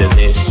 in this,